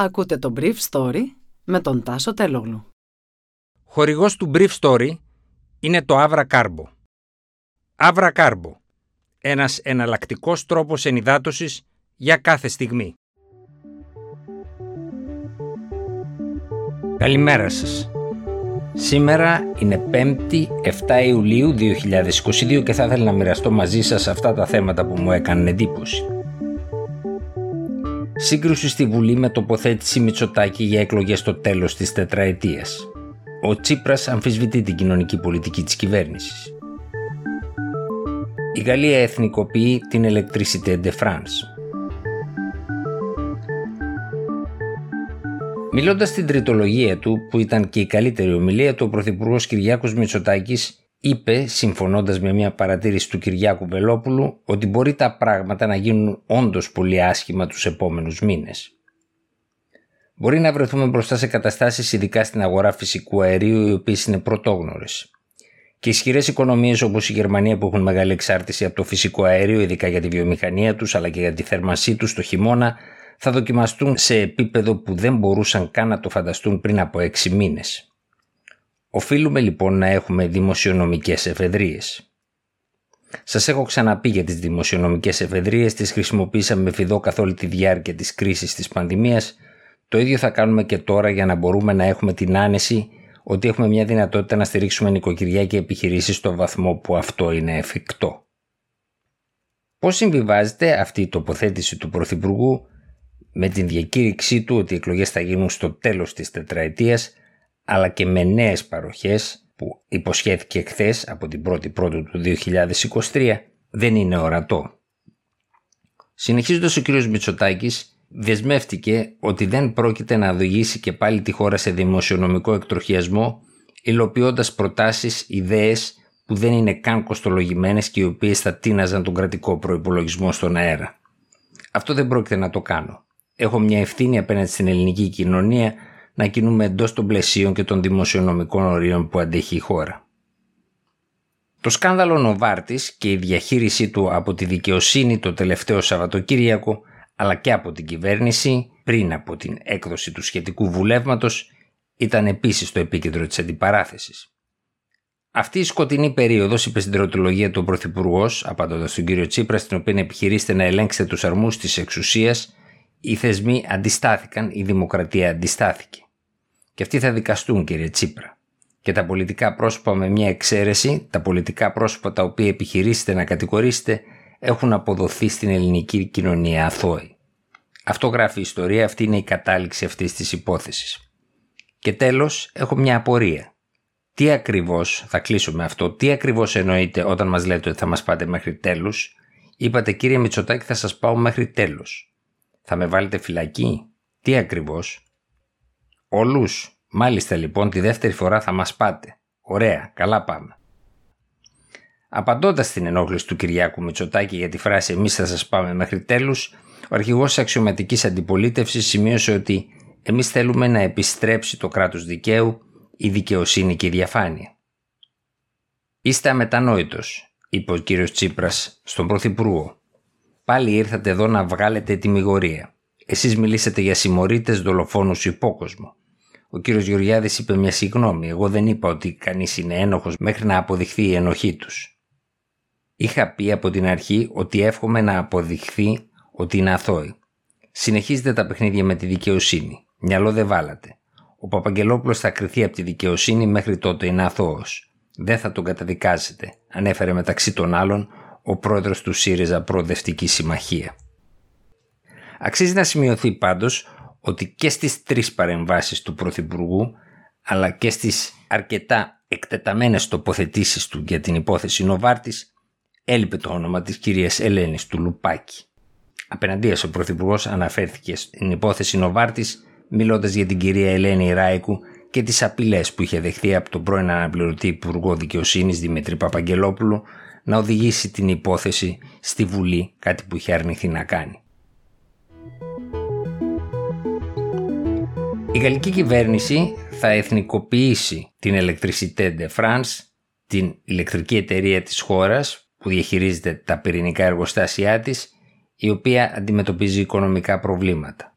Ακούτε το Brief Story με τον Τάσο Τελόγλου. Χορηγός του Brief Story είναι το Avra Carbo. Avra Carbo. Ένας εναλλακτικός τρόπος ενυδάτωσης για κάθε στιγμή. Καλημέρα σας. Σήμερα είναι 5η 7 Ιουλίου 2022 και θα ήθελα να μοιραστώ μαζί σας αυτά τα θέματα που μου έκαναν εντύπωση. Σύγκρουση στη Βουλή με τοποθέτηση Μητσοτάκη για εκλογές στο τέλος της τετραετίας. Ο Τσίπρας αμφισβητεί την κοινωνική πολιτική της κυβέρνησης. Η Γαλλία εθνικοποιεί την Electricité de France. Μιλώντας στην τριτολογία του, που ήταν και η καλύτερη ομιλία του, ο Πρωθυπουργός Κυριάκος Μητσοτάκης είπε, συμφωνώντας με μια παρατήρηση του Κυριάκου Βελόπουλου, ότι μπορεί τα πράγματα να γίνουν όντως πολύ άσχημα τους επόμενους μήνες. Μπορεί να βρεθούμε μπροστά σε καταστάσεις, ειδικά στην αγορά φυσικού αερίου, οι οποίες είναι πρωτόγνωρες. Και ισχυρές οικονομίες όπως η Γερμανία που έχουν μεγάλη εξάρτηση από το φυσικό αέριο, ειδικά για τη βιομηχανία τους αλλά και για τη θέρμανσή τους το χειμώνα, θα δοκιμαστούν σε επίπεδο που δεν μπορούσαν καν να το φανταστούν πριν από έξι μήνες. Οφείλουμε λοιπόν να έχουμε δημοσιονομικές εφεδρείες. Σας έχω ξαναπεί για τις δημοσιονομικές εφεδρείες, τις χρησιμοποίησαμε με φιδό καθ' όλη τη διάρκεια της κρίσης της πανδημίας, το ίδιο θα κάνουμε και τώρα για να μπορούμε να έχουμε την άνεση ότι έχουμε μια δυνατότητα να στηρίξουμε νοικοκυριά και επιχειρήσεις στο βαθμό που αυτό είναι εφικτό. Πώς συμβιβάζεται αυτή η τοποθέτηση του Πρωθυπουργού με την διακήρυξή του ότι οι εκλογές θα γίνουν στο τέλος της τετραετίας αλλά και με νέες παροχές που υποσχέθηκε χθες από την 1η Πρώτου του 2023 δεν είναι ορατό. Συνεχίζοντας ο κ. Μητσοτάκης δεσμεύτηκε ότι δεν πρόκειται να οδηγήσει και πάλι τη χώρα σε δημοσιονομικό εκτροχιασμό υλοποιώντας προτάσεις, ιδέες που δεν είναι καν κοστολογημένες και οι οποίες θα τίναζαν τον κρατικό προϋπολογισμό στον αέρα. Αυτό δεν πρόκειται να το κάνω έχω μια ευθύνη απέναντι στην ελληνική κοινωνία να κινούμε εντός των πλαισίων και των δημοσιονομικών ορίων που αντέχει η χώρα. Το σκάνδαλο Νοβάρτης και η διαχείρισή του από τη δικαιοσύνη το τελευταίο Σαββατοκύριακο αλλά και από την κυβέρνηση πριν από την έκδοση του σχετικού βουλεύματος ήταν επίσης το επίκεντρο της αντιπαράθεσης. Αυτή η σκοτεινή περίοδος, είπε στην τροτολογία του Πρωθυπουργός, απαντώντας στον κύριο Τσίπρα, στην οποία επιχειρήσετε να ελέγξετε τους αρμούς της εξουσίας, οι θεσμοί αντιστάθηκαν, η δημοκρατία αντιστάθηκε. Και αυτοί θα δικαστούν κύριε Τσίπρα. Και τα πολιτικά πρόσωπα με μια εξαίρεση, τα πολιτικά πρόσωπα τα οποία επιχειρήσετε να κατηγορήσετε, έχουν αποδοθεί στην ελληνική κοινωνία αθώοι. Αυτό γράφει η ιστορία, αυτή είναι η κατάληξη αυτής της υπόθεσης. Και τέλος, έχω μια απορία. Τι ακριβώς, θα κλείσω με αυτό, τι ακριβώς εννοείτε όταν μας λέτε ότι θα μας πάτε μέχρι τέλους; Είπατε κύριε Μητσοτάκη θα σας πάω μέχρι τέλος. Θα με βάλετε φυλακή; Τι ακριβώς; Όλους. Μάλιστα λοιπόν τη δεύτερη φορά θα μας πάτε. Ωραία. Καλά πάμε. Απαντώντας στην ενόχληση του Κυριάκου Μητσοτάκη για τη φράση Εμείς θα σας πάμε μέχρι τέλους, ο αρχηγός της αξιωματικής αντιπολίτευσης σημείωσε ότι εμείς θέλουμε να επιστρέψει το κράτος δικαίου, η δικαιοσύνη και η διαφάνεια. Είστε αμετανόητος, είπε ο κύριος Τσίπρας στον Πρωθυπουργό. Πάλι ήρθατε εδώ να βγάλετε τιμιγορία. Εσείς μιλήσατε για συμμορίτες, δολοφόνους υπόκοσμο. Ο κύριος Γεωργιάδης είπε μια συγγνώμη. Εγώ δεν είπα ότι κανείς είναι ένοχος μέχρι να αποδειχθεί η ενοχή τους. Είχα πει από την αρχή ότι εύχομαι να αποδειχθεί ότι είναι αθώοι. Συνεχίζετε τα παιχνίδια με τη δικαιοσύνη. Μυαλό δεν βάλατε. Ο Παπαγγελόπουλος θα κρυθεί από τη δικαιοσύνη μέχρι τότε είναι αθώος. Δεν θα τον καταδικάζετε, ανέφερε μεταξύ των άλλων ο πρόεδρος του ΣΥΡΙΖΑ Προοδευτική Συμμαχία. Αξίζει να σημειωθεί πάντως ότι και στις τρεις παρεμβάσεις του Πρωθυπουργού αλλά και στις αρκετά εκτεταμένες τοποθετήσεις του για την υπόθεση Νοβάρτης έλειπε το όνομα της κυρίας Ελένης του Λουπάκη. Απέναντίας ο Πρωθυπουργός αναφέρθηκε στην υπόθεση Νοβάρτης μιλώντας για την κυρία Ελένη Ράικου και τις απειλές που είχε δεχθεί από τον πρώην αναπληρωτή Υπουργό Δικαιοσύνης Δημήτρη Παπαγγελόπουλου να οδηγήσει την υπόθεση στη Βουλή, κάτι που είχε αρνηθεί να κάνει. Η γαλλική κυβέρνηση θα εθνικοποιήσει την Electricité de France, την ηλεκτρική εταιρεία της χώρας που διαχειρίζεται τα πυρηνικά εργοστάσια της, η οποία αντιμετωπίζει οικονομικά προβλήματα.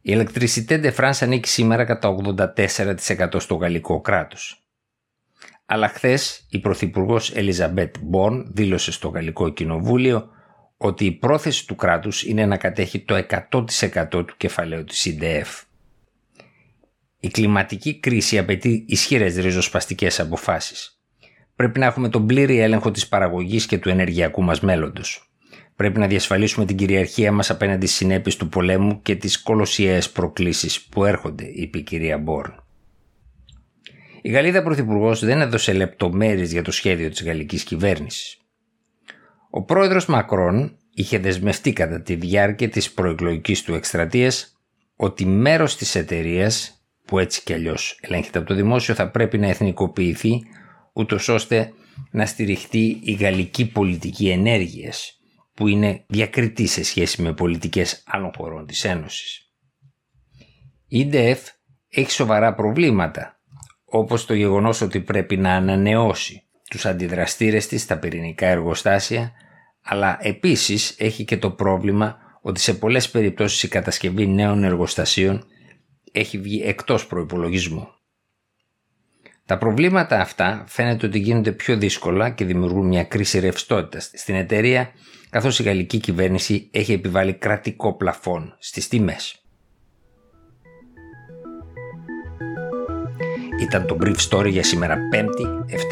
Η Electricité de France ανήκει σήμερα κατά 84% στο γαλλικό κράτος. Αλλά χθες η Πρωθυπουργός Ελιζαμπέτ Μπορν δήλωσε στο Γαλλικό Κοινοβούλιο ότι η πρόθεση του κράτους είναι να κατέχει το 100% του κεφαλαίου της EDF. Η κλιματική κρίση απαιτεί ισχυρές ριζοσπαστικές αποφάσεις. Πρέπει να έχουμε τον πλήρη έλεγχο της παραγωγής και του ενεργειακού μας μέλλοντος. Πρέπει να διασφαλίσουμε την κυριαρχία μας απέναντι στις συνέπειες του πολέμου και τις κολοσιαίες προκλήσεις που έρχονται, είπε η κυρία Μπόρν. Η Γαλλίδα Πρωθυπουργός δεν έδωσε λεπτομέρειες για το σχέδιο της γαλλικής κυβέρνησης. Ο πρόεδρος Μακρόν είχε δεσμευτεί κατά τη διάρκεια της προεκλογικής του εκστρατείας ότι μέρος της εταιρείας, που έτσι κι αλλιώς ελέγχεται από το δημόσιο, θα πρέπει να εθνικοποιηθεί ούτως ώστε να στηριχτεί η γαλλική πολιτική ενέργειας που είναι διακριτή σε σχέση με πολιτικές άλλων χωρών της Ένωσης. Η ΔΕΦ έχει σοβαρά προβλήματα όπως το γεγονός ότι πρέπει να ανανεώσει τους αντιδραστήρες της στα πυρηνικά εργοστάσια αλλά επίσης έχει και το πρόβλημα ότι σε πολλές περιπτώσεις η κατασκευή νέων εργοστασίων έχει βγει εκτός προϋπολογισμού. Τα προβλήματα αυτά φαίνεται ότι γίνονται πιο δύσκολα και δημιουργούν μια κρίση ρευστότητα στην εταιρεία καθώς η γαλλική κυβέρνηση έχει επιβάλει κρατικό πλαφόν στις τιμές. Ήταν το Brief Story για σήμερα 5η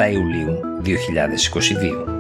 7 Ιουλίου 2022.